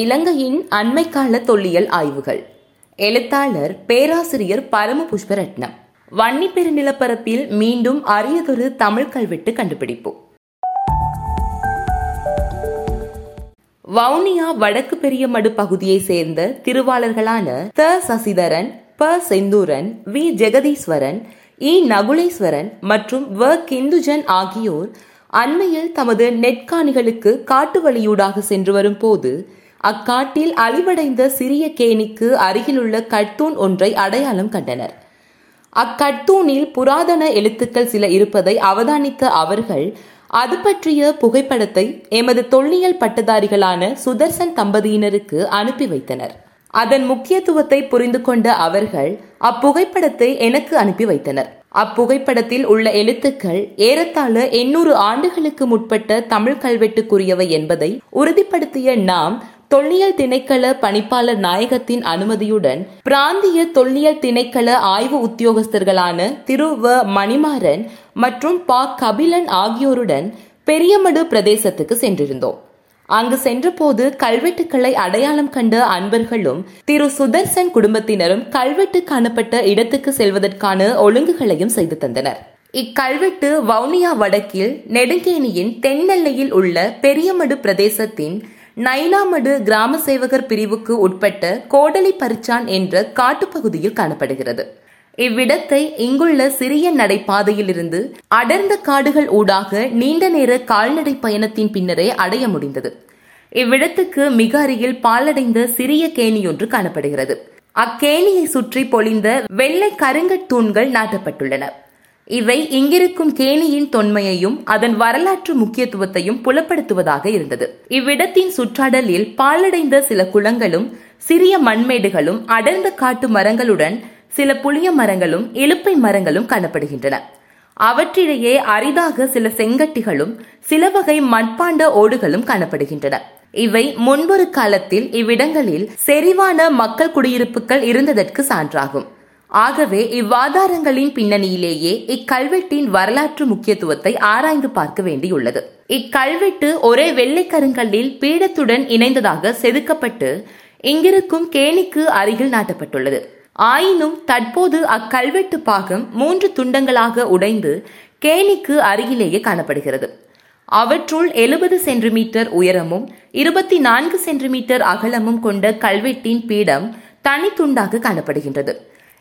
இலங்கையின் அண்மைக்கால தொல்லியல் ஆய்வுகள். எழுத்தாளர் பேராசிரியர் பரம புஷ்பரட்னம் வன்னி பெருநிலப்பரப்பில் மீண்டும் அரியதொரு தமிழ் கல்வெட்டு கண்டுபிடிப்பு. வவுனியா வடக்கு பெரியமடு பகுதியைச் சேர்ந்த திருவாளர்களான த. சசிதரன் ப. செந்தூரன் வி. ஜெகதீஸ்வரன் இ. நகுலேஸ்வரன் மற்றும் வ. கிந்துஜன் ஆகியோர் அண்மையில் தமது நெற்காணிகளுக்கு காட்டு வழியூடாக சென்று வரும் போது அக்காட்டில் அழிவடைந்த சிறிய கேணிக்கு அருகிலுள்ள கட்தூன் ஒன்றை அடையாளம் கண்டனர். அக்கட்தூனில் புராதன எழுத்துக்கள் சில இருப்பதை அவதானித்த அவர்கள் அது பற்றிய புகைப்படத்தை எமது தொல்லியல் பட்டதாரிகளான சுதர்சன் தம்பதியினருக்கு அனுப்பி வைத்தனர். அதன் முக்கியத்துவத்தை புரிந்து கொண்ட அவர்கள் அப்புகைப்படத்தை எனக்கு அனுப்பி வைத்தனர். அப்புகைப்படத்தில் உள்ள எழுத்துக்கள் ஏறத்தாழ எண்ணூறு ஆண்டுகளுக்கு முற்பட்ட தமிழ் கல்வெட்டுக்குரியவை என்பதை உறுதிப்படுத்திய நாம் தொல்லியல் திணைக்கள பணிப்பாளர் நாயகத்தின் அனுமதியுடன் பிராந்திய தொல்லியல் திணைக்கள ஆய்வு உத்தியோகஸ்தர்களான திரு. வ. மணிமாறன் மற்றும் பா. கபிலன் ஆகியோருடன் பெரியமடு பிரதேசத்துக்கு சென்றிருந்தோம். அங்கு சென்றபோது கல்வெட்டுக்களை அடையாளம் கண்ட அன்பர்களும் திரு. சுதர்சன் குடும்பத்தினரும் கல்வெட்டு காணப்பட்ட இடத்துக்கு செல்வதற்கான ஒழுங்குகளையும் செய்து தந்தனர். இக்கல்வெட்டு வவுனியா வடக்கில் நெடுங்கேணியின் தென்னெல்லையில் உள்ள பெரியமடு பிரதேசத்தின் நைனாமடு கிராம சேவகர் பிரிவுக்கு உட்பட்ட கோடலி பரிச்சான் என்ற காட்டுப்பகுதியில் காணப்படுகிறது. இவ்விடத்தை இங்குள்ள சிறிய நடைபாதையிலிருந்து அடர்ந்த காடுகள் ஊடாக நீண்ட நேர கால்நடை பயணத்தின் பின்னரே அடைய முடிந்தது. இவ்விடத்துக்கு மிக அருகில் பாலடைந்த சிறிய கேணியொன்று காணப்படுகிறது. அக்கேணியை சுற்றி பொழிந்த வெள்ளை கருங்கட் தூண்கள் நாட்டப்பட்டுள்ளன. இவை இங்கிருக்கும் கேணியின் தொன்மையையும் அதன் வரலாற்று முக்கியத்துவத்தையும் புலப்படுத்துவதாக இருந்தது. இவ்விடத்தின் சுற்றாடலில் பாலடைந்த சில குளங்களும் சிறிய மண்மேடுகளும் அடர்ந்த காட்டு மரங்களுடன் சில புளிய மரங்களும் இலுப்பை மரங்களும் காணப்படுகின்றன. அவற்றிடையே அரிதாக சில செங்கட்டிகளும் சில வகை மண்பாண்ட ஓடுகளும் காணப்படுகின்றன. இவை முன்பொரு காலத்தில் இவ்விடங்களில் செறிவான மக்கள் குடியிருப்புகள் இருந்ததற்கு சான்றாகும். ஆகவே இவ்வாதாரங்களின் பின்னணியிலேயே இக்கல்வெட்டின் வரலாற்று முக்கியத்துவத்தை ஆராய்ந்து பார்க்க வேண்டியுள்ளது. இக்கல்வெட்டு ஒரே வெள்ளைக்கருங்கல்லில் பீடத்துடன் இணைந்ததாக செதுக்கப்பட்டு இங்கிருக்கும் கேணிக்கு அருகில் நாட்டப்பட்டுள்ளது. ஆயினும் தற்போது அக்கல்வெட்டு பாகம் மூன்று துண்டங்களாக உடைந்து கேணிக்கு அருகிலேயே காணப்படுகிறது. அவற்றுள் எழுபது சென்டிமீட்டர் உயரமும் இருபத்தி நான்கு சென்டிமீட்டர் அகலமும் கொண்ட கல்வெட்டின் பீடம் தனித்துண்டாக காணப்படுகின்றது.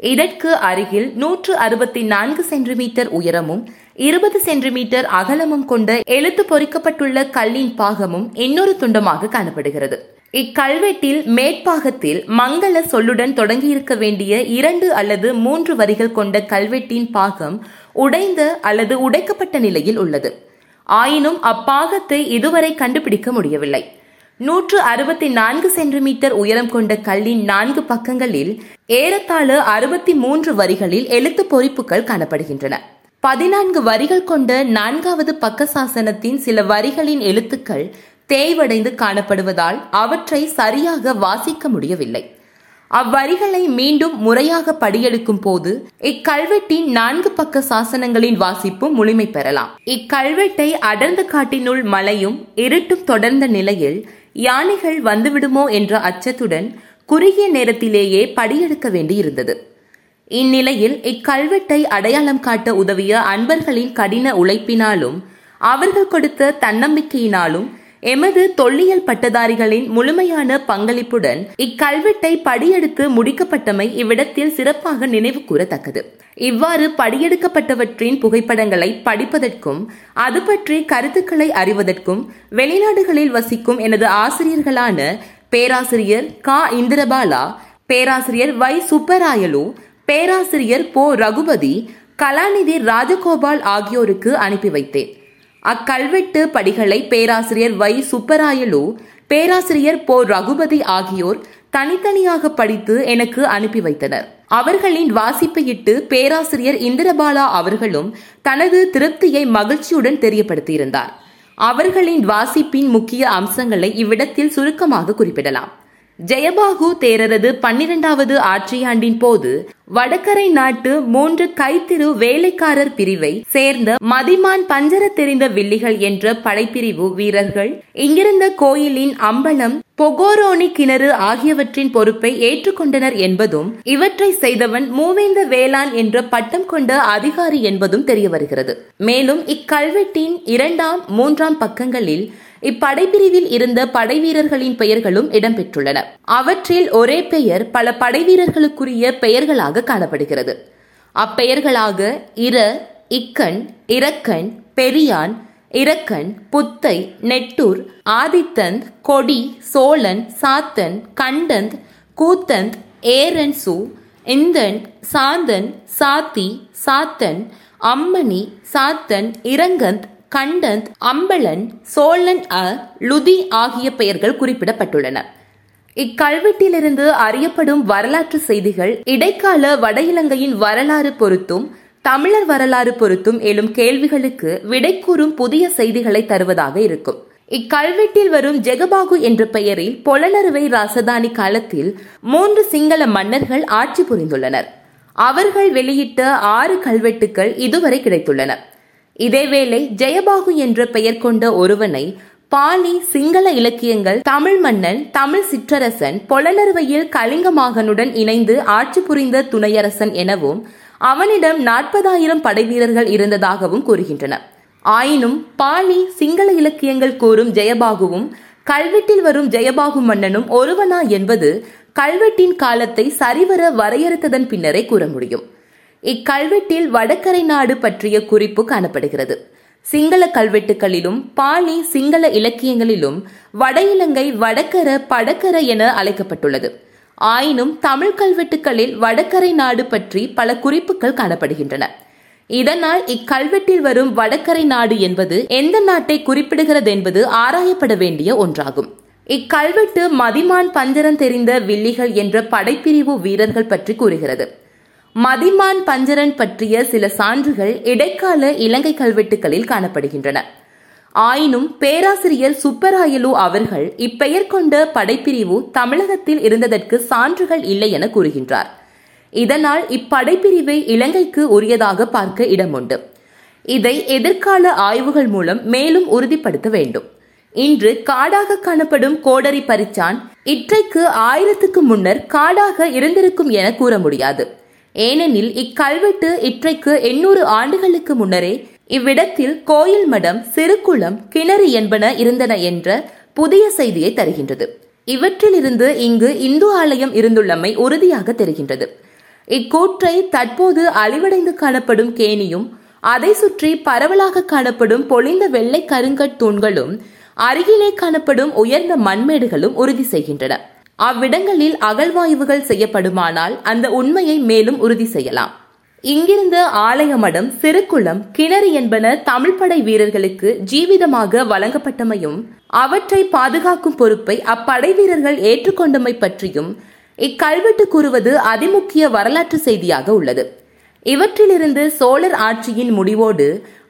இதற்கு அருகில் நூற்று அறுபத்தி நான்கு சென்டிமீட்டர் உயரமும் இருபது சென்டிமீட்டர் அகலமும் கொண்ட எழுத்து பொறிக்கப்பட்டுள்ள கல்லின் பாகமும் இன்னொரு துண்டமாக காணப்படுகிறது. இக்கல்வெட்டில் மேற்பாகத்தில் மங்கள சொல்லுடன் தொடங்கியிருக்க வேண்டிய இரண்டு அல்லது மூன்று வரிகள் கொண்ட கல்வெட்டின் பாகம் உடைந்த அல்லது உடைக்கப்பட்ட நிலையில் உள்ளது. ஆயினும் அப்பாகத்தை இதுவரை கண்டுபிடிக்க முடியவில்லை. நூற்று அறுபத்தி நான்கு சென்டிமீட்டர் உயரம் கொண்ட கல்லின் நான்கு பக்கங்களில் ஏறத்தாழ அறுபத்தி மூன்று வரிகளில் எழுத்து பொறிப்புகள் காணப்படுகின்றன. பதினான்கு வரிகள் கொண்ட நான்காவது பக்க சாசனத்தின் சில வரிகளின் எழுத்துக்கள் தேய்வடைந்து காணப்படுவதால் அவற்றை சரியாக வாசிக்க முடியவில்லை. அவ்வரிகளை மீண்டும் முறையாக படியெடுக்கும் போது இக்கல்வெட்டின் நான்கு பக்க சாசனங்களின் வாசிப்பு முழுமை பெறலாம். இக்கல்வெட்டை அடர்ந்த காட்டினுள் மலையும் இருட்டும் தொடர்ந்த நிலையில் யானைகள் வந்துவிடுமோ என்ற அச்சத்துடன் குறுகிய நேரத்திலேயே படியெடுக்க வேண்டியிருந்தது. இந்நிலையில் இக்கல்வெட்டை அடையாளம் காட்ட உதவிய அன்பர்களின் கடின உழைப்பினாலும் அவர்கள் கொடுத்த தன்னம்பிக்கையினாலும் எமது தொல்லியல் பட்டதாரிகளின் முழுமையான பங்களிப்புடன் இக்கல்வெட்டை படியெடுத்து முடிக்கப்பட்டமை இவ்விடத்தில் சிறப்பாக நினைவு கூறத்தக்கது. இவ்வாறு படியெடுக்கப்பட்டவற்றின் புகைப்படங்களை படிப்பதற்கும் அது பற்றி கருத்துக்களை அறிவதற்கும் வெளிநாடுகளில் வசிக்கும் எனது ஆசிரியர்களான பேராசிரியர் கா. இந்திரபாலா பேராசிரியர் வை. சுப்பராயலு பேராசிரியர் போ. ரகுபதி கலாநிதி ராஜகோபால் ஆகியோருக்கு அனுப்பி வைத்தேன். அக்கல்வெட்டு படிகளை பேராசிரியர் வை. சுப்பராயலு பேராசிரியர் போ. ரகுபதி ஆகியோர் தனித்தனியாக படித்து எனக்கு அனுப்பி வைத்தனர். அவர்களின் வாசிப்பையிட்டு பேராசிரியர் இந்திரபாலா அவர்களும் தனது திருப்தியை மகிழ்ச்சியுடன் தெரியப்படுத்தியிருந்தார். அவர்களின் வாசிப்பின் முக்கிய அம்சங்களை இவ்விடத்தில் சுருக்கமாக குறிப்பிடலாம். ஜெயபாகு தேரரது பன்னிரண்டாவது ஆட்சியாண்டின் போது வடகரை நாட்டு மூன்று கைத்திரு வேலைக்காரர் பிரிவை சேர்ந்த மதிமான் பஞ்சர தெரிந்த வில்லிகள் என்ற படைப்பிரிவு வீரர்கள் இங்கிருந்த கோயிலின் அம்பலம் பொகோரோனி கிணறு ஆகியவற்றின் பொறுப்பை ஏற்றுக்கொண்டனர் என்பதும் இவற்றை செய்தவன் மூவேந்த வேளாண் என்ற பட்டம் கொண்ட அதிகாரி என்பதும் தெரிய வருகிறது மேலும் இக்கல்வெட்டின் இரண்டாம் மூன்றாம் பக்கங்களில் இப்படைப்பிரிவில் இருந்த படைவீரர்களின் பெயர்களும் இடம்பெற்றுள்ளன. அவற்றில் ஒரே பெயர் பல படைவீரர்களுக்குரிய பெயர்களாக காணப்படுகிறது. அப்பெயர்களாக இர இக்கண் இரக்கன் பெரியான் இரக்கன் புத்தை நெட்டூர் ஆதித்தந்த் கொடி சோழன் சாத்தன் கண்டந்த் கூத்தந்த் ஏரன் சு இந்தன் சாந்தன் சாத்தி சாத்தன் அம்மணி சாத்தன் இரங்கந்த் கண்டந்த் அம்பலன் சோழன் அ லுதி ஆகிய பெயர்கள் குறிப்பிடப்பட்டுள்ளன. இக்கல்வெட்டிலிருந்து அறியப்படும் வரலாற்று செய்திகள் இடைக்கால வட இலங்கையின் வரலாறு பொருத்தும் தமிழர் வரலாறு பொருத்தும் எழும் கேள்விகளுக்கு விடை கூறும் புதிய செய்திகளை தருவதாக இருக்கும். இக்கல்வெட்டில் வரும் ஜெகபாகு என்ற பெயரில் பொலனறுவை ராசதானி காலத்தில் மூன்று சிங்கள மன்னர்கள் ஆட்சி புரிந்துள்ளனர். அவர்கள் வெளியிட்ட ஆறு கல்வெட்டுக்கள் இதுவரை கிடைத்துள்ளன. இதேவேளை ஜெயபாகு என்ற பெயர் கொண்ட ஒருவனை பாலி சிங்கள இலக்கியங்கள் தமிழ் மன்னன் தமிழ் சிற்றரசன் பொலனறுவையில் கலிங்கமாகனுடன் இணைந்து ஆட்சி புரிந்த துணையரசன் எனவும் அவனிடம் நாற்பதாயிரம் படைவீரர்கள் இருந்ததாகவும் கூறுகின்றன ஆயினும் பாலி சிங்கள இலக்கியங்கள் கூறும் ஜெயபாகுவும் கல்வெட்டில் வரும் ஜெயபாகு மன்னனும் ஒருவனா என்பது கல்வெட்டின் காலத்தை சரிவர வரையறுத்ததன் பின்னரே கூற முடியும். இக்கல்வெட்டில் வடக்கரை நாடு பற்றிய குறிப்பு காணப்படுகிறது. சிங்கள கல்வெட்டுகளிலும் பாலி சிங்கள இலக்கியங்களிலும் வட இலங்கை வடக்கர படக்கர என அழைக்கப்பட்டுள்ளது. ஆயினும் தமிழ் கல்வெட்டுகளில் வடக்கரை நாடு பற்றி பல குறிப்புகள் காணப்படுகின்றன. இதனால் இக்கல்வெட்டில் வரும் வடக்கரை நாடு என்பது எந்த நாட்டை குறிப்பிடுகிறது என்பது ஆராயப்பட வேண்டிய ஒன்றாகும். இக்கல்வெட்டு மதிமான் பஞ்சரன் தெரிந்த வில்லிகள் என்ற படைப்பிரிவு வீரர்கள் பற்றி கூறுகிறது. மதிமான் பஞ்சரன் பற்றிய சில சான்றுகள் இடைக்கால இலங்கை கல்வெட்டுகளில் காணப்படுகின்றன. ஆயினும் பேராசிரியர் சுப்பராயலு அவர்கள் இப்பெயர் கொண்ட படைப்பிரிவு தமிழகத்தில் இருந்ததற்கு சான்றுகள் இல்லை என கூறுகின்றார். இதனால் இப்படைப்பிரிவை இலங்கைக்கு உரியதாக பார்க்க இடமுண்டு. இதை எதிர்கால ஆய்வுகள் மூலம் மேலும் உறுதிப்படுத்த வேண்டும். இன்று காடாக காணப்படும் கோடரி பரிச்சான் இற்றைக்கு ஆயிரத்துக்கு முன்னர் காடாக இருந்திருக்கும் என கூற முடியாது. ஏனெனில் இக்கல்வெட்டு இற்றைக்கு எண்ணூறு ஆண்டுகளுக்கு முன்னரே இவ்விடத்தில் கோயில் மடம் சிறுகுளம் கிணறு என்பன இருந்தன என்ற புதிய செய்தியை தருகின்றது. இவற்றிலிருந்து இங்கு இந்து ஆலயம் இருந்துள்ளமை உறுதியாக தெரிகின்றது. இக்கூற்றை தற்போது அழிவடைந்து காணப்படும் கேணியும் அதை சுற்றி பரவலாக காணப்படும் பொழிந்த வெள்ளை கருங்கட் தூண்களும் அருகிலே காணப்படும் உயர்ந்த மண்மேடுகளும் உறுதி செய்கின்றன. அவ்விடங்களில் அகழ்வாய்வுகள் செய்யப்படுமானால் அந்த உண்மையை மேலும் உறுதி செய்யலாம். இங்கிருந்து ஆலயமடம் சிறுகுளம் கிணறு என்பன தமிழ் படை வீரர்களுக்கு ஜீவிதமாக வழங்கப்பட்டமையும் அவற்றை பாதுகாக்கும் பொறுப்பை அப்படை வீரர்கள் ஏற்றுக்கொண்டமை பற்றியும் இக்கல்வெட்டு கூறுவது அதிமுக்கிய வரலாற்று செய்தியாக உள்ளது. இவற்றிலிருந்து சோழர் ஆட்சியின் முடிவோடு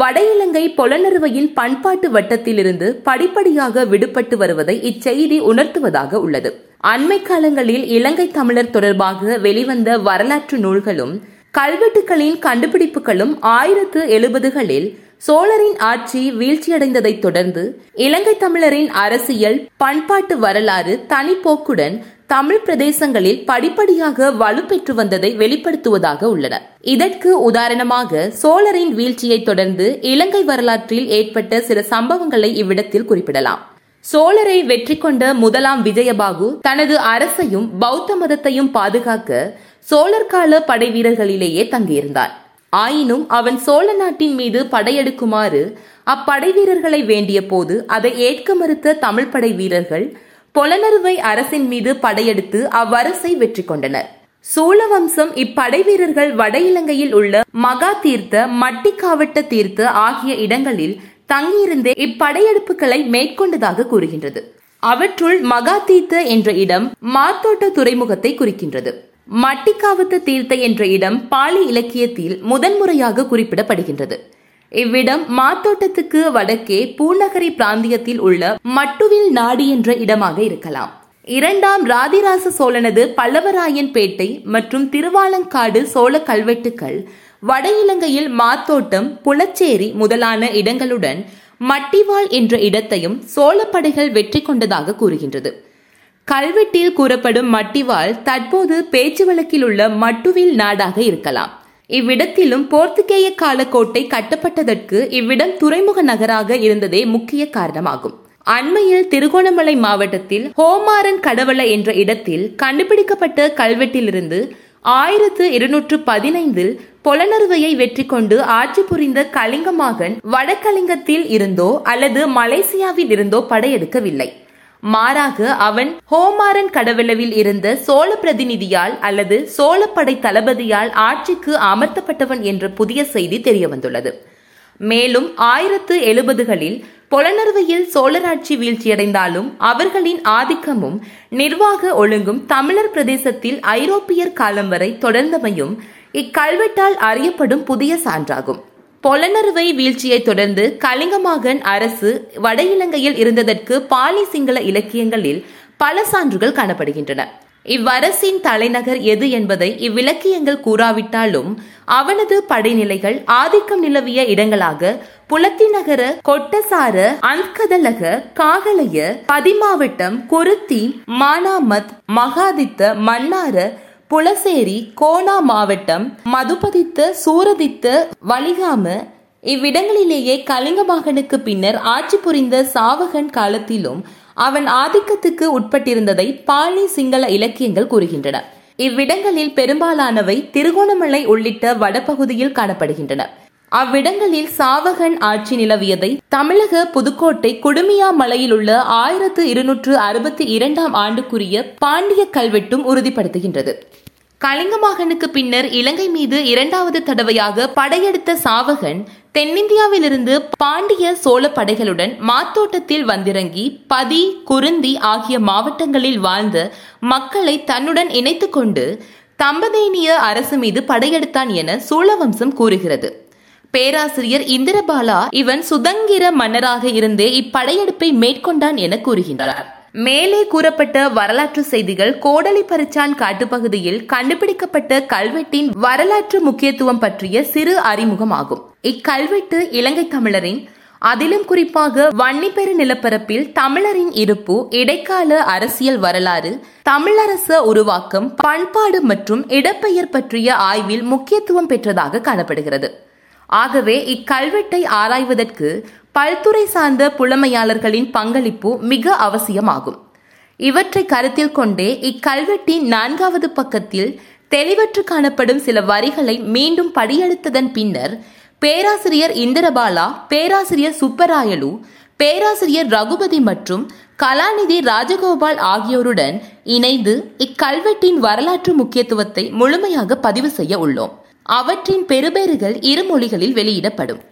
வட இலங்கை பொலனறுவையின் பண்பாட்டு வட்டத்திலிருந்து படிப்படியாக விடுபட்டு வருவதை இச்செய்தி உணர்த்துவதாக உள்ளது. அண்மை காலங்களில் இலங்கை தமிழர் தொடர்பாக வெளிவந்த வரலாற்று நூல்களும் கல்வெட்டுகளின் கண்டுபிடிப்புகளும் ஆயிரத்து எழுபதுகளில் சோழரின் ஆட்சி வீழ்ச்சியடைந்ததைத் தொடர்ந்து இலங்கை தமிழரின் அரசியல் பண்பாட்டு வரலாறு தனிப்போக்குடன் தமிழ் பிரதேசங்களில் படிப்படியாக வலுப்பெற்று வந்ததை வெளிப்படுத்துவதாக உள்ளன. இதற்கு உதாரணமாக சோழரின் வீழ்ச்சியை தொடர்ந்து இலங்கை வரலாற்றில் ஏற்பட்ட சில சம்பவங்களை இவ்விடத்தில் குறிப்பிடலாம். சோழரை வெற்றி கொண்ட முதலாம் விஜயபாகு தனது அரசையும் பௌத்த மதத்தையும் பாதுகாக்க சோழர் கால படை வீரர்களிலேயே தங்கியிருந்தான் ஆயினும் அவன் சோழ நாட்டின் மீது படையெடுக்குமாறு அப்படை வீரர்களை வேண்டிய போது அதை ஏற்க மறுத்த தமிழ் படை வீரர்கள் பொலனறுவை அரசின் மீது படையெடுத்து அவ்வரசை வெற்றி கொண்டனர். சோழவம்சம் இப்படை வீரர்கள் வட இலங்கையில் உள்ள மகா தீர்த்த மட்டிக்காவட்ட தீர்த்த ஆகிய இடங்களில் தங்கியிருந்தே இப்படையெடுப்புகளை மேற்கொண்டதாக கூறுகின்றது. அவற்றுள் மகாதீர்த்த என்ற இடம் மாத்தோட்ட துறைமுகத்தை குறிக்கின்றது. மட்டிக்காவத்து தீர்த்த என்ற இடம் பாலி இலக்கியத்தில் முதன்முறையாக குறிப்பிடப்படுகின்றது. இவ்விடம் மாத்தோட்டத்துக்கு வடக்கே பூநகரி பிராந்தியத்தில் உள்ள மட்டுவில் நாடி என்ற இடமாக இருக்கலாம். இரண்டாம் ராதிராச சோழனது பல்லவராயன் பேட்டை மற்றும் திருவாலங்காடு சோழ கல்வெட்டுக்கள் வட இலங்கையில் மாத்தோட்டம் புலச்சேரி முதலான இடங்களுடன் மட்டிவாள் என்ற இடத்தையும் சோழப்படைகள் வெற்றி கொண்டதாக கூறுகின்றது. கல்வெட்டில் கூறப்படும் மட்டிவாள் தற்போது பேச்சு வழக்கில் உள்ள மட்டுவில் நாடாக இருக்கலாம். இவ்விடத்திலும் போர்த்துகேய கால கோட்டை கட்டப்பட்டதற்கு இவ்விடம் துறைமுக நகராக இருந்ததே முக்கிய காரணமாகும். அண்மையில் திருகோணமலை மாவட்டத்தில் ஹோமாரன் கடவள என்ற இடத்தில் கண்டுபிடிக்கப்பட்ட கல்வெட்டிலிருந்து ஆயிரத்து இருநூற்று பதினைந்தில் பொலனறுவையை வெற்றி கொண்டு ஆட்சி புரிந்த கலிங்க மகன் வடகலிங்கத்தில் இருந்தோ அல்லது மலேசியாவில் இருந்தோ படையெடுக்கவில்லை. மாறாக அவன் ஹோமாரன் கடவுளவில் இருந்த சோழ பிரதிநிதியால் அல்லது சோழப்படை தளபதியால் ஆட்சிக்கு அமர்த்தப்பட்டவன் என்ற புதிய செய்தி தெரிய வந்துள்ளது மேலும் ஆயிரத்து எழுபதுகளில் பொலனறுவையில் சோழராட்சி வீழ்ச்சியடைந்தாலும் அவர்களின் ஆதிக்கமும் நிர்வாக ஒழுங்கும் தமிழர் பிரதேசத்தில் ஐரோப்பியர் காலம் வரை தொடர்ந்தமையும் இக்கல்வெட்டால் அறியப்படும் புதிய சான்றாகும். பொலனறுவை வீழ்ச்சியை தொடர்ந்து கலிங்கமாகன் அரசு வட இலங்கையில் இருந்ததற்கு பாலி சிங்கள இலக்கியங்களில் பல சான்றுகள் காணப்படுகின்றன. இவ்வரசின் தலைநகர் எது என்பதை இவ்விலக்கியங்கள் கூறாவிட்டாலும் அவனது படைநிலைகள் ஆதிக்கம் நிலவிய இடங்களாக புலத்திநகர கொட்டசார அன்கதலக காகலைய பதிமாவட்டம் குருத்தி மானாமத் மகாதித்த மன்னார புலசேரி கோனா மாவட்டம் மதுபதித்த சூரதித்த வலிகாம இவ்விடங்களிலேயே கலிங்க மகனுக்கு பின்னர் ஆட்சி புரிந்த சாவகன் காலத்திலும் அவன் ஆதிக்கத்துக்கு உட்பட்டிருந்ததை பாலி சிங்கள இலக்கியங்கள் கூறுகின்றன. இவ்விடங்களில் பெரும்பாலானவை திருகோணமலை உள்ளிட்ட வடபகுதியில் காணப்படுகின்றன. அவ்விடங்களில் சாவகன் ஆட்சி நிலவியதை தமிழக புதுக்கோட்டை குடுமியா மலையில் உள்ள ஆயிரத்து இருநூற்று அறுபத்தி இரண்டாம் ஆண்டுக்குரிய பாண்டிய கல்வெட்டும் உறுதிப்படுத்துகின்றது. கலிங்கமாகனுக்கு பின்னர் இலங்கை மீது இரண்டாவது தடவையாக படையெடுத்த சாவகன் தென்னிந்தியாவிலிருந்து பாண்டிய சோழ படைகளுடன் மாத்தோட்டத்தில் வந்திறங்கி பதி குருந்தி ஆகிய மாவட்டங்களில் வாழ்ந்த மக்களை தன்னுடன் இணைத்து கொண்டு தம்பதேனிய அரசு மீது படையெடுத்தான் என சோழவம்சம் கூறுகிறது. பேராசிரியர் இந்திரபாலா இவன் சுதங்கிர மன்னராக இருந்தே இப்படையெடுப்பை மேற்கொண்டான் என கூறுகின்றார். மேலே கூறப்பட்ட வரலாற்று செய்திகள் கோடலி பரிச்சான் காட்டுப்பகுதியில் கண்டுபிடிக்கப்பட்ட கல்வெட்டின் வரலாற்று முக்கியத்துவம் பற்றிய சிறு அறிமுகமாகும். இக்கல்வெட்டு இலங்கை தமிழரின் அதிலும் குறிப்பாக வன்னிப்பெரு நிலப்பரப்பில் தமிழரின் இருப்பு இடைக்கால அரசியல் வரலாறு தமிழரச உருவாக்கம் பண்பாடு மற்றும் இடப்பெயர் பற்றிய ஆய்வில் முக்கியத்துவம் பெற்றதாக காணப்படுகிறது. ஆகவே இக்கல்வெட்டை ஆராய்வதற்கு பல்துறை சார்ந்த புலமையாளர்களின் பங்களிப்பு மிக அவசியமாகும். இவற்றை கருத்தில் கொண்டே இக்கல்வெட்டின் நான்காவது பக்கத்தில் தெளிவற்று காணப்படும் சில வரிகளை மீண்டும் படியெடுத்ததன் பின்னர் பேராசிரியர் இந்திரபாலா பேராசிரியர் சுப்பராயலு பேராசிரியர் ரகுபதி மற்றும் கலாநிதி ராஜகோபால் ஆகியோருடன் இணைந்து இக்கல்வெட்டின் வரலாற்று முக்கியத்துவத்தை முழுமையாக பதிவு செய்ய உள்ளோம். அவற்றின் பெறுபேறுகள் இரு மொழிகளில் வெளியிடப்படும்.